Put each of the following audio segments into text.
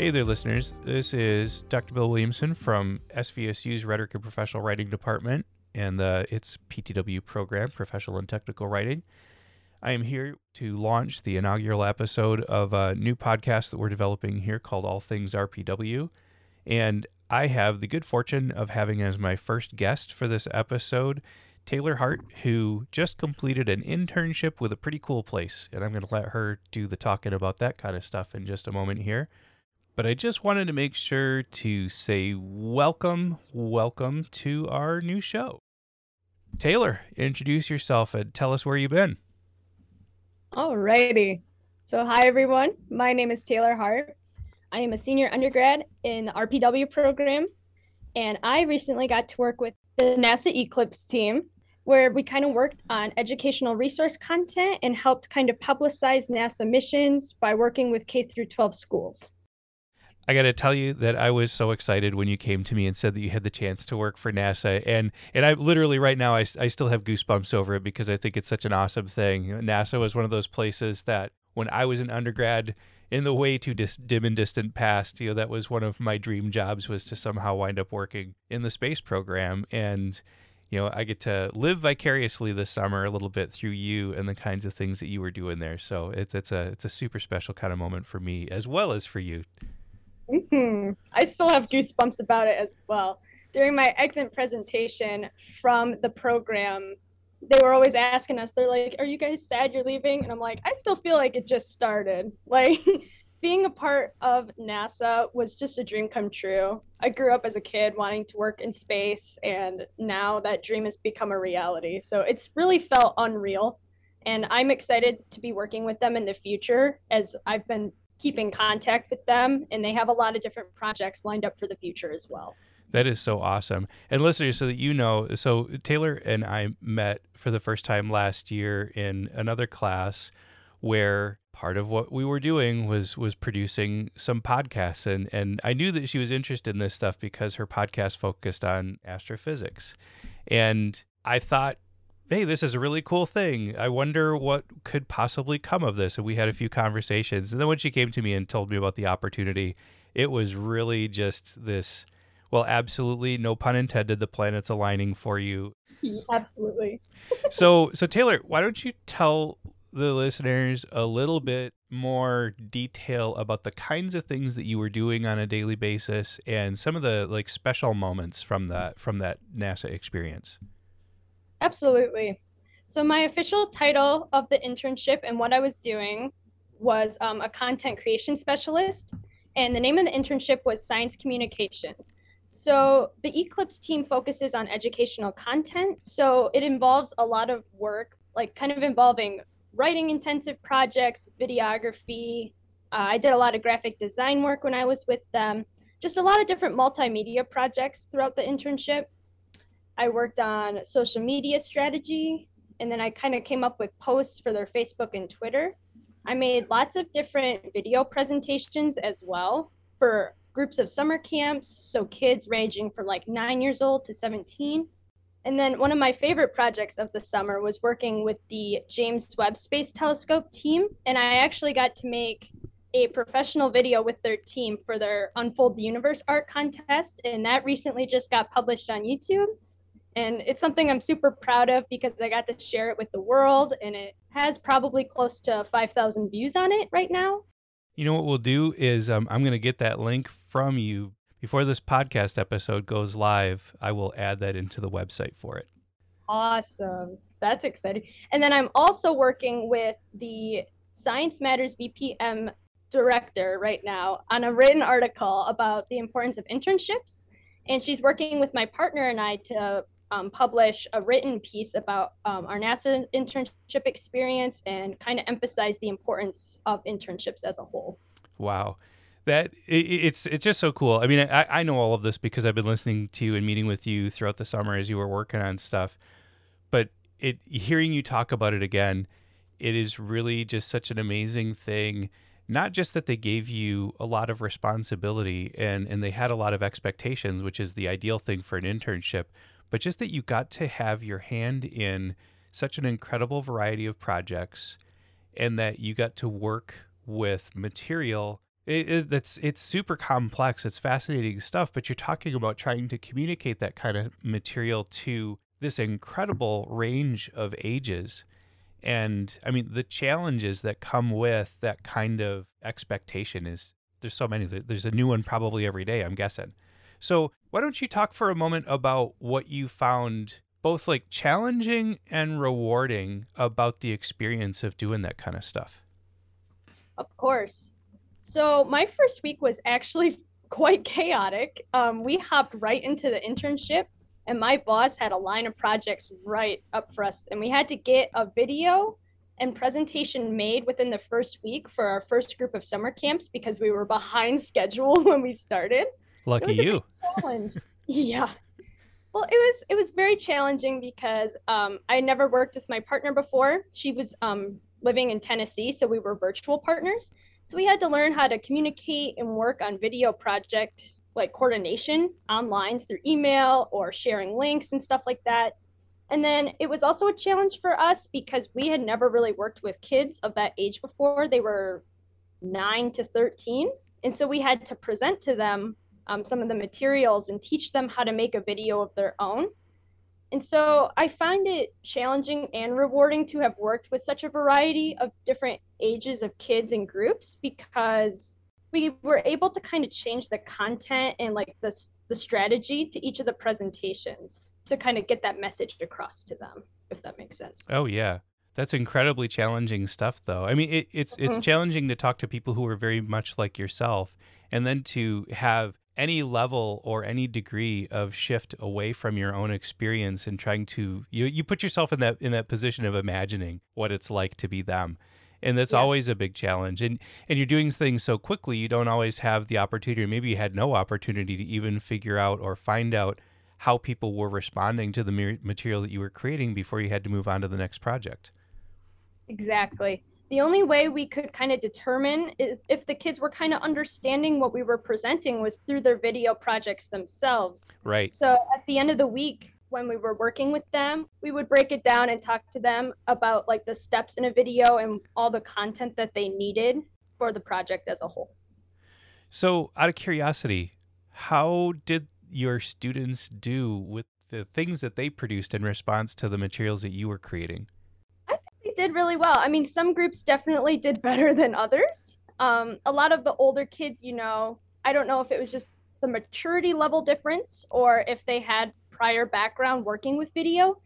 Hey there, listeners. This is Dr. Bill Williamson from SVSU's Rhetoric and Professional Writing Department and uh, its PTW program, Professional and Technical Writing. I am here to launch the inaugural episode of a new podcast that we're developing here called All Things RPW. And I have the good fortune of having as my first guest for this episode Taylor Hart, who just completed an internship with a pretty cool place. And I'm going to let her do the talking about that kind of stuff in just a moment here. But I just wanted to make sure to say welcome, welcome to our new show. Taylor, introduce yourself and tell us where you've been. Alrighty. So, hi everyone. My name is Taylor Hart. I am a senior undergrad in the RPW program, and I recently got to work with the NASA Eclipse team, where we kind of worked on educational resource content and helped kind of publicize NASA missions by working with K through 12 schools. I got to tell you that I was so excited when you came to me and said that you had the chance to work for NASA, and and I literally right now I, I still have goosebumps over it because I think it's such an awesome thing. NASA was one of those places that when I was an undergrad in the way too dis- dim and distant past, you know, that was one of my dream jobs was to somehow wind up working in the space program and you know, I get to live vicariously this summer a little bit through you and the kinds of things that you were doing there. So it's it's a it's a super special kind of moment for me as well as for you. Mm-hmm. I still have goosebumps about it as well. During my exit presentation from the program, they were always asking us, they're like, Are you guys sad you're leaving? And I'm like, I still feel like it just started. Like, being a part of NASA was just a dream come true. I grew up as a kid wanting to work in space, and now that dream has become a reality. So it's really felt unreal. And I'm excited to be working with them in the future as I've been keeping in contact with them and they have a lot of different projects lined up for the future as well. That is so awesome. And listeners, so that you know, so Taylor and I met for the first time last year in another class where part of what we were doing was was producing some podcasts and and I knew that she was interested in this stuff because her podcast focused on astrophysics. And I thought hey, this is a really cool thing. I wonder what could possibly come of this. And we had a few conversations. And then when she came to me and told me about the opportunity, it was really just this well, absolutely, no pun intended, the planets aligning for you. Absolutely. so, so Taylor, why don't you tell the listeners a little bit more detail about the kinds of things that you were doing on a daily basis and some of the like special moments from that from that NASA experience? Absolutely. So, my official title of the internship and what I was doing was um, a content creation specialist. And the name of the internship was Science Communications. So, the Eclipse team focuses on educational content. So, it involves a lot of work, like kind of involving writing intensive projects, videography. Uh, I did a lot of graphic design work when I was with them, just a lot of different multimedia projects throughout the internship. I worked on social media strategy, and then I kind of came up with posts for their Facebook and Twitter. I made lots of different video presentations as well for groups of summer camps, so kids ranging from like nine years old to 17. And then one of my favorite projects of the summer was working with the James Webb Space Telescope team. And I actually got to make a professional video with their team for their Unfold the Universe art contest. And that recently just got published on YouTube and it's something I'm super proud of because I got to share it with the world and it has probably close to 5,000 views on it right now. You know what we'll do is um, I'm going to get that link from you before this podcast episode goes live. I will add that into the website for it. Awesome. That's exciting. And then I'm also working with the Science Matters VPM director right now on a written article about the importance of internships. And she's working with my partner and I to um, publish a written piece about um, our NASA internship experience and kind of emphasize the importance of internships as a whole. Wow. That it, it's it's just so cool. I mean, I, I know all of this because I've been listening to you and meeting with you throughout the summer as you were working on stuff. But it hearing you talk about it again, it is really just such an amazing thing not just that they gave you a lot of responsibility and and they had a lot of expectations which is the ideal thing for an internship but just that you got to have your hand in such an incredible variety of projects and that you got to work with material It, it, it's it's super complex. It's fascinating stuff, but you're talking about trying to communicate that kind of material to this incredible range of ages. And I mean, the challenges that come with that kind of expectation is there's so many. There's a new one probably every day, I'm guessing. So, why don't you talk for a moment about what you found both like challenging and rewarding about the experience of doing that kind of stuff? Of course. So, my first week was actually quite chaotic. Um, we hopped right into the internship, and my boss had a line of projects right up for us, and we had to get a video and presentation made within the first week for our first group of summer camps because we were behind schedule when we started. Lucky you. challenge. yeah. Well, it was it was very challenging because um, I never worked with my partner before. She was um, living in Tennessee, so we were virtual partners. So we had to learn how to communicate and work on video project like coordination online through email or sharing links and stuff like that. And then it was also a challenge for us because we had never really worked with kids of that age before. They were 9 to 13. And so we had to present to them um, some of the materials and teach them how to make a video of their own. And so I find it challenging and rewarding to have worked with such a variety of different ages of kids and groups because we were able to kind of change the content and like the, the strategy to each of the presentations to kind of get that message across to them, if that makes sense. Oh, yeah. That's incredibly challenging stuff, though. I mean, it, it's mm-hmm. it's challenging to talk to people who are very much like yourself, and then to have any level or any degree of shift away from your own experience and trying to you you put yourself in that in that position of imagining what it's like to be them. And that's yes. always a big challenge. And and you're doing things so quickly you don't always have the opportunity or maybe you had no opportunity to even figure out or find out how people were responding to the material that you were creating before you had to move on to the next project. Exactly the only way we could kind of determine is if the kids were kind of understanding what we were presenting was through their video projects themselves. Right. So at the end of the week, when we were working with them, we would break it down and talk to them about like the steps in a video and all the content that they needed for the project as a whole. So, out of curiosity, how did your students do with the things that they produced in response to the materials that you were creating? Did really well. I mean, some groups definitely did better than others. Um, a lot of the older kids, you know, I don't know if it was just the maturity level difference or if they had prior background working with video,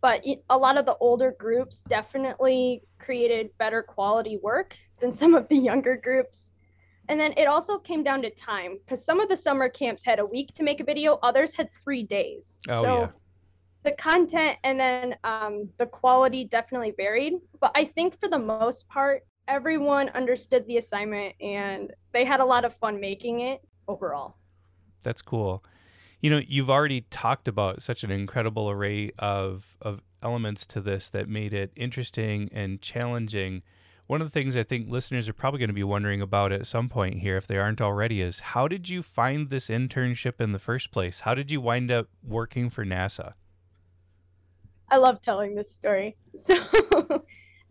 but a lot of the older groups definitely created better quality work than some of the younger groups. And then it also came down to time because some of the summer camps had a week to make a video, others had three days. Oh, so yeah the content and then um, the quality definitely varied. But I think for the most part, everyone understood the assignment and they had a lot of fun making it overall. That's cool. You know, you've already talked about such an incredible array of, of elements to this that made it interesting and challenging. One of the things I think listeners are probably going to be wondering about at some point here, if they aren't already, is how did you find this internship in the first place? How did you wind up working for NASA? I love telling this story. So,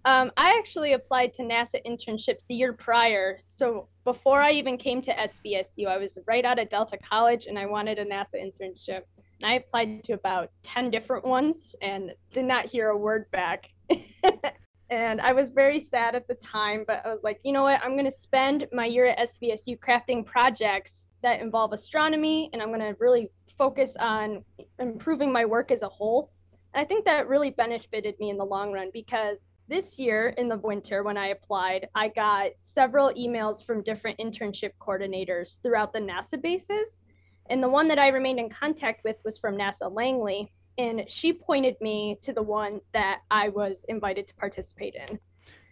um, I actually applied to NASA internships the year prior. So, before I even came to SVSU, I was right out of Delta College and I wanted a NASA internship. And I applied to about 10 different ones and did not hear a word back. and I was very sad at the time, but I was like, you know what? I'm going to spend my year at SVSU crafting projects that involve astronomy, and I'm going to really focus on improving my work as a whole and I think that really benefited me in the long run because this year in the winter, when I applied, I got several emails from different internship coordinators throughout the NASA bases. And the one that I remained in contact with was from NASA Langley. And she pointed me to the one that I was invited to participate in.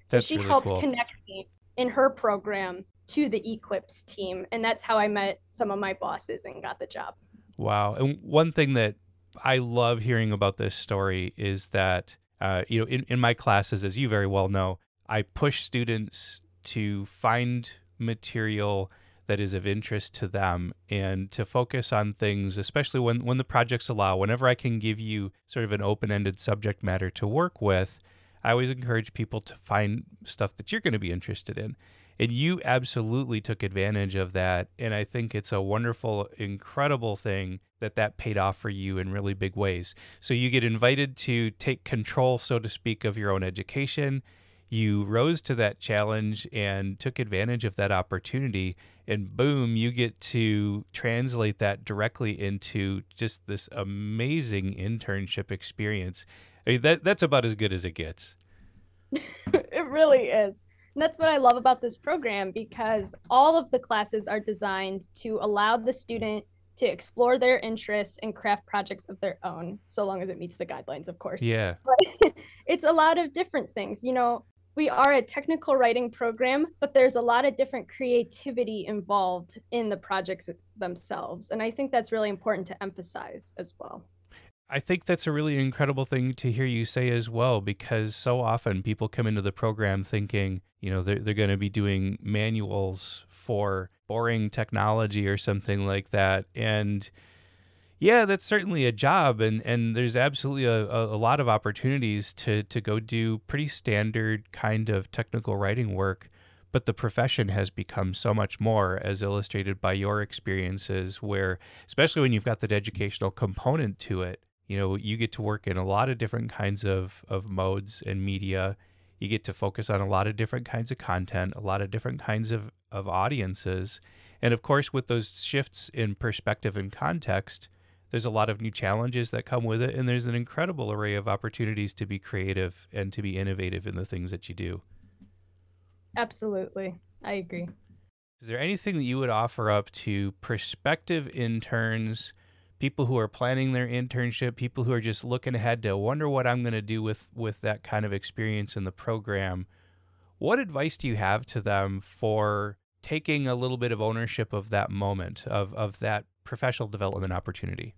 So that's she really helped cool. connect me in her program to the Eclipse team. And that's how I met some of my bosses and got the job. Wow. And one thing that I love hearing about this story is that, uh, you know, in, in my classes, as you very well know, I push students to find material that is of interest to them and to focus on things, especially when, when the projects allow. Whenever I can give you sort of an open ended subject matter to work with, I always encourage people to find stuff that you're going to be interested in. And you absolutely took advantage of that. And I think it's a wonderful, incredible thing that that paid off for you in really big ways. So you get invited to take control, so to speak, of your own education. You rose to that challenge and took advantage of that opportunity. And boom, you get to translate that directly into just this amazing internship experience. I mean, that, that's about as good as it gets. it really is. And that's what I love about this program because all of the classes are designed to allow the student to explore their interests and craft projects of their own, so long as it meets the guidelines, of course. Yeah. But it's a lot of different things. You know, we are a technical writing program, but there's a lot of different creativity involved in the projects themselves. And I think that's really important to emphasize as well. I think that's a really incredible thing to hear you say as well, because so often people come into the program thinking, you know, they're, they're going to be doing manuals for boring technology or something like that. And yeah, that's certainly a job. And, and there's absolutely a, a lot of opportunities to, to go do pretty standard kind of technical writing work. But the profession has become so much more, as illustrated by your experiences, where, especially when you've got that educational component to it, you know you get to work in a lot of different kinds of of modes and media. You get to focus on a lot of different kinds of content a lot of different kinds of of audiences. And of course with those shifts in perspective and context there's a lot of new challenges that come with it and there's an incredible array of opportunities to be creative and to be innovative in the things that you do. Absolutely. I agree. Is there anything that you would offer up to prospective interns people who are planning their internship, people who are just looking ahead to wonder what I'm going to do with with that kind of experience in the program. What advice do you have to them for taking a little bit of ownership of that moment of of that professional development opportunity?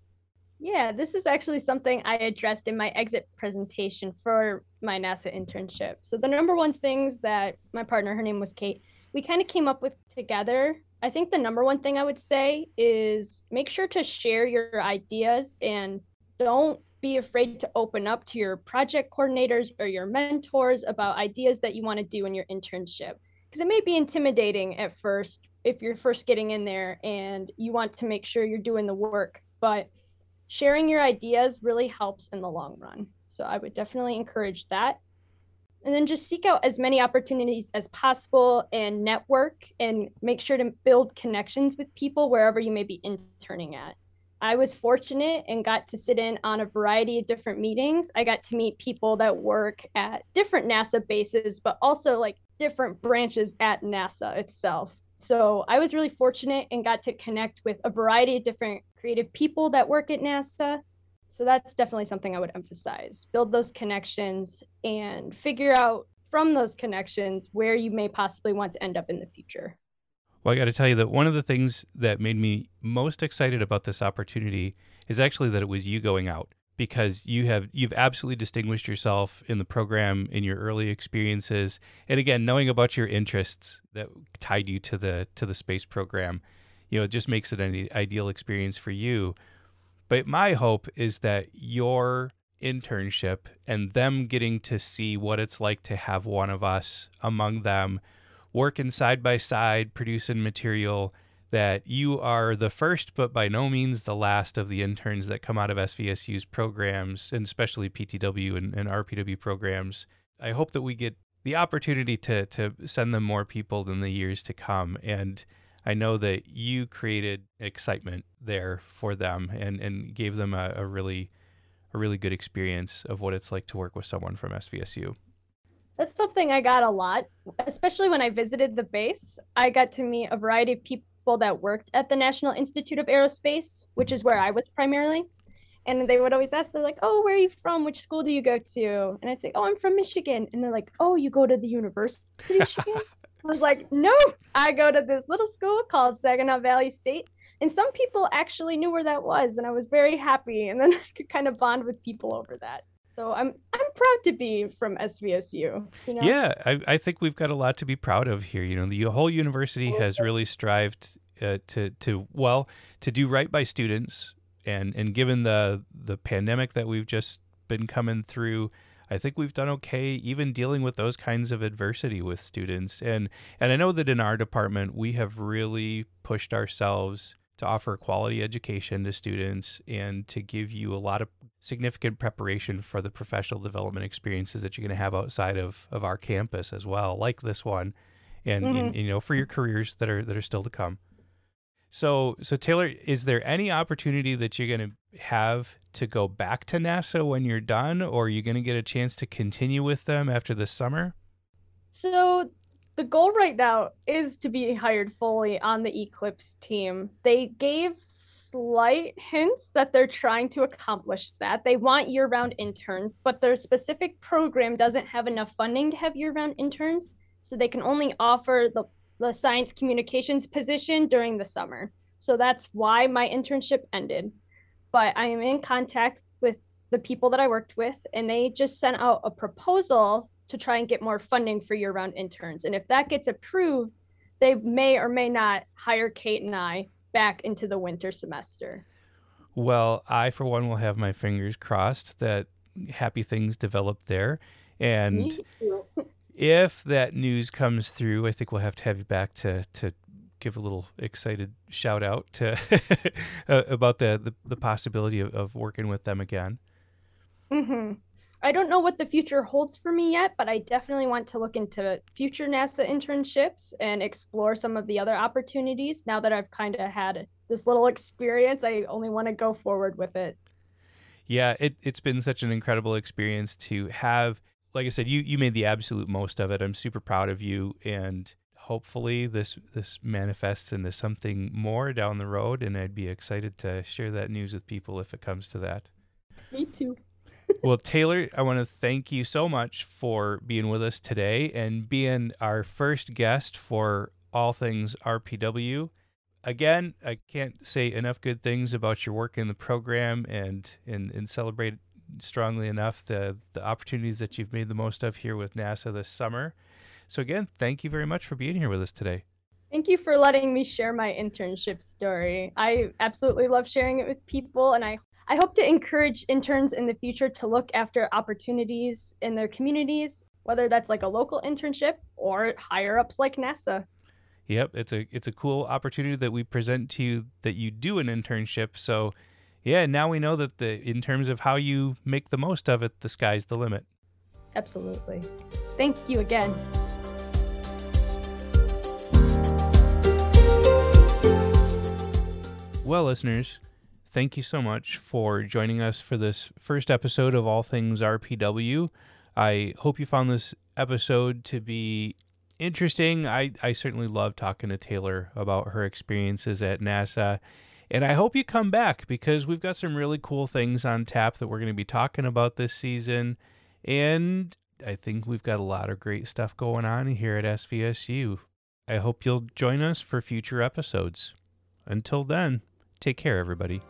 Yeah, this is actually something I addressed in my exit presentation for my NASA internship. So the number one things that my partner, her name was Kate, we kind of came up with together I think the number one thing I would say is make sure to share your ideas and don't be afraid to open up to your project coordinators or your mentors about ideas that you want to do in your internship. Because it may be intimidating at first if you're first getting in there and you want to make sure you're doing the work. But sharing your ideas really helps in the long run. So I would definitely encourage that and then just seek out as many opportunities as possible and network and make sure to build connections with people wherever you may be interning at. I was fortunate and got to sit in on a variety of different meetings. I got to meet people that work at different NASA bases, but also like different branches at NASA itself. So I was really fortunate and got to connect with a variety of different creative people that work at NASA so that's definitely something I would emphasize. Build those connections and figure out from those connections where you may possibly want to end up in the future. Well, I got to tell you that one of the things that made me most excited about this opportunity is actually that it was you going out because you have you've absolutely distinguished yourself in the program in your early experiences and again knowing about your interests that tied you to the to the space program you know it just makes it an ideal experience for you but my hope is that your internship and them getting to see what it's like to have one of us among them working side by side, producing material that you are the first, but by no means the last of the interns that come out of SVSU's programs, and especially PTW and, and RPW programs. I hope that we get the opportunity to to send them more people in the years to come. And I know that you created excitement there for them and, and gave them a, a really a really good experience of what it's like to work with someone from SVSU. That's something I got a lot, especially when I visited the base. I got to meet a variety of people that worked at the National Institute of Aerospace, which is where I was primarily. And they would always ask, they're like, oh, where are you from? Which school do you go to? And I'd say, oh, I'm from Michigan. And they're like, oh, you go to the University of Michigan? I was like, no, I go to this little school called Saginaw Valley State. And some people actually knew where that was. And I was very happy. And then I could kind of bond with people over that. So I'm I'm proud to be from SVSU. You know? Yeah, I, I think we've got a lot to be proud of here. You know, the whole university has really strived uh, to to well to do right by students, and and given the the pandemic that we've just been coming through, I think we've done okay even dealing with those kinds of adversity with students. And and I know that in our department we have really pushed ourselves to offer quality education to students and to give you a lot of significant preparation for the professional development experiences that you're going to have outside of, of our campus as well, like this one, and, Mhm. and you know for your careers that are that are still to come. So so Taylor, is there any opportunity that you're going to have to go back to NASA when you're done, or are you going to get a chance to continue with them after the summer? So the goal right now is to be hired fully on the Eclipse team. They gave slight hints that they're trying to accomplish that. They want year-round interns, but their specific program doesn't have enough funding to have year-round interns, so they can only offer the the science communications position during the summer. So that's why my internship ended. But I am in contact with the people that I worked with, and they just sent out a proposal to try and get more funding for year round interns. And if that gets approved, they may or may not hire Kate and I back into the winter semester. Well, I for one will have my fingers crossed that happy things develop there, and Me too. if that news comes through, I think we'll have to have you back to to give a little excited shout out to about the, the the possibility of, of working with them again. hmm I don't know what the future holds for me yet, but I definitely want to look into future NASA internships and explore some of the other opportunities. Now that I've kind of had this little experience, I only want to go forward with it. Yeah, it it's been such an incredible experience to have. Like I said, you you made the absolute most of it. I'm super proud of you, and hopefully this this manifests into something more down the road. And I'd be excited to share that news with people if it comes to that. Me too. well, Taylor, I want to thank you so much for being with us today and being our first guest for all things RPW. Again, I can't say enough good things about your work in the program and and, and celebrate strongly enough the the opportunities that you've made the most of here with NASA this summer. So again, thank you very much for being here with us today. Thank you for letting me share my internship story. I absolutely love sharing it with people, and I, I hope to encourage interns in the future to look after opportunities in their communities, whether that's like a local internship or higher ups like NASA. Yep, it's a it's a cool opportunity that we present to you that you do an internship. So, yeah, now we know that the in terms of how you make the most of it, the sky's the limit. Absolutely. Thank you again. Well, listeners, thank you so much for joining us for this first episode of All Things RPW. I hope you found this episode to be interesting. I, I certainly love talking to Taylor about her experiences at NASA. And I hope you come back because we've got some really cool things on tap that we're going to be talking about this season. And I think we've got a lot of great stuff going on here at SVSU. I hope you'll join us for future episodes. Until then, take care, everybody.